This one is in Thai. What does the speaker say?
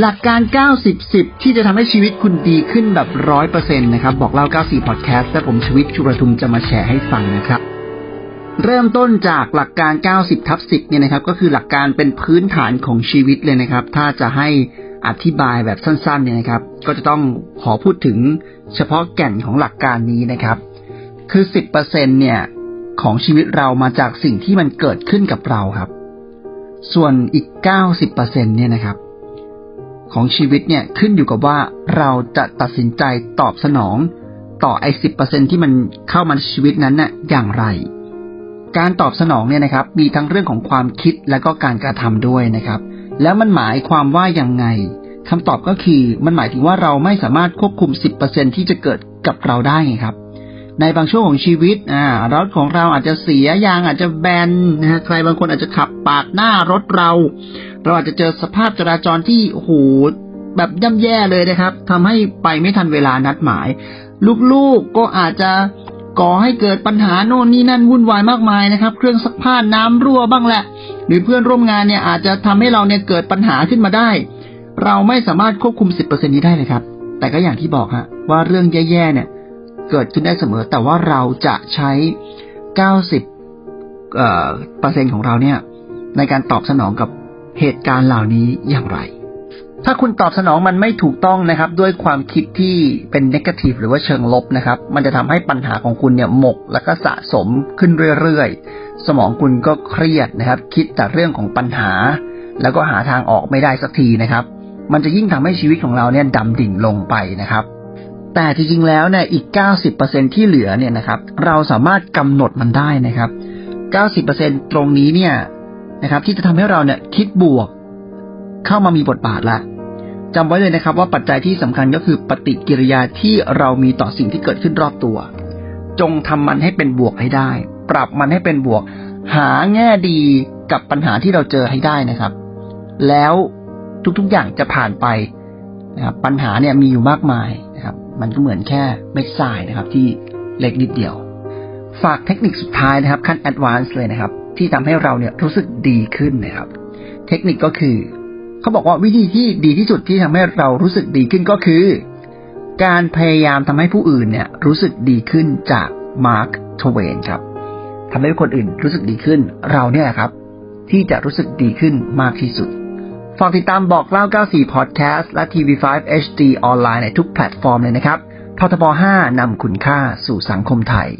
หลักการ 90 10 ที่จะทำให้ชีวิตคุณดีขึ้นแบบร้อยเปอร์เซ็นต์นะครับ บอกเล่า 94พอดแคสต์และผมชวิตชุรทุมจะมาแชร์ให้ฟังนะครับ เริ่มต้นจากหลักการ 90 ทับ 10 เนี่ยนะครับ ก็คือหลักการเป็นพื้นฐานของชีวิตเลยนะครับ ถ้าจะให้อธิบายแบบสั้นๆ เนี่ยนะครับ ก็จะต้องขอพูดถึงเฉพาะแก่นของหลักการนี้นะครับ คือ 10%เนี่ยของชีวิตเรามาจากสิ่งที่มันเกิดขึ้นกับเราครับ ส่วนอีก 90%เนี่ยนะครับ ของชีวิตเนี่ยขึ้นอยู่กับว่าเราจะตัดสินใจตอบสนอง ต่อไอ้สิบเปอร์เซ็นที่มันเข้ามาในชีวิตนั้นน่ะอย่างไร การตอบสนองเนี่ยนะครับ มีทั้งเรื่องของความคิดและก็การกระทำด้วยนะครับ แล้วมันหมายความว่ายังไงคำตอบก็คือมันหมายถึงว่าเราไม่สามารถควบคุม10%ที่จะเกิดกับเราได้ไงครับ ในบางช่วงของชีวิตอ่ารถของเราอาจจะเสียยางอาจจะแบนนะฮะใครบางคนอาจจะขับปาดหน้ารถเรา เราอาจจะเจอสภาพจราจรที่โอ้โหแบบย่ำแย่เลยนะครับทำให้ไปไม่ทันเวลานัดหมาย ลูกๆก็อาจจะก่อให้เกิดปัญหาโน่นนี่นั่นวุ่นวายมากมายนะครับ เครื่องซักผ้าน้ำรั่วบ้างแหละ หรือเพื่อนร่วมงานเนี่ยอาจจะทำให้เราเนี่ยเกิดปัญหาขึ้นมาได้ เราไม่สามารถควบคุมสิบเปอร์เซ็นนี้ได้เลยครับ แต่ก็อย่างที่บอกฮะว่าเรื่องแย่ๆเนี่ย เกิดขึ้นได้เสมอ แต่ว่าเราจะใช้ 90เปอร์เซ็นต์ของเราเนี่ย ในการตอบสนองกับเหตุการณ์เหล่านี้อย่างไร ถ้าคุณตอบสนองมันไม่ถูกต้องนะครับ ด้วยความคิดที่เป็นนกาทีฟหรือว่าเชิงลบนะครับ มันจะทำให้ปัญหาของคุณเนี่ยหมกแล้วก็สะสมขึ้นเรื่อยๆ สมองคุณก็เครียดนะครับ คิดแต่เรื่องของปัญหา แล้วก็หาทางออกไม่ได้สักทีนะครับ มันจะยิ่งทำให้ชีวิตของเราเนี่ยดำดิ่งลงไปนะครับ แต่จริงๆแล้วเนี่ยอีก 90%ที่เหลือเนี่ยนะครับ เราสามารถกำหนดมันได้นะครับ 90%ตรงนี้เนี่ยนะครับ ที่จะทำให้เราเนี่ยคิดบวกเข้ามามีบทบาทละจำไว้เลยนะครับ ว่าปัจจัยที่สำคัญก็คือปฏิกิริยาที่เรามีต่อสิ่งที่เกิดขึ้นรอบตัว จงทำมันให้เป็นบวกให้ได้ ปรับมันให้เป็นบวก หาแง่ดีกับปัญหาที่เราเจอให้ได้นะครับ แล้วทุกๆอย่างจะผ่านไปนะครับปัญหาเนี่ยมีอยู่มากมาย มันก็เหมือนแค่เม็ดทรายนะครับ ที่เล็กนิดเดียว ฝากเทคนิคสุดท้ายนะครับ ขั้น advance เลยนะครับ ที่ทำให้เราเนี่ยรู้สึกดีขึ้นนะครับ เทคนิคก็คือเขาบอกว่าวิธีที่ดีที่สุดที่ทำให้เรารู้สึกดีขึ้นก็คือ การพยายามทำให้ผู้อื่นเนี่ย รู้สึกดีขึ้นจากมาร์คทเวนครับทำให้คนอื่นรู้สึกดีขึ้น เราเนี่ยครับ ที่จะรู้สึกดีขึ้นมากที่สุด ฝากติดตามบอกเล่า 94 Podcast และ TV5 HD ออนไลน์ในทุกแพลตฟอร์มเลยนะครับททบ 5 นำคุณค่าสู่สังคมไทย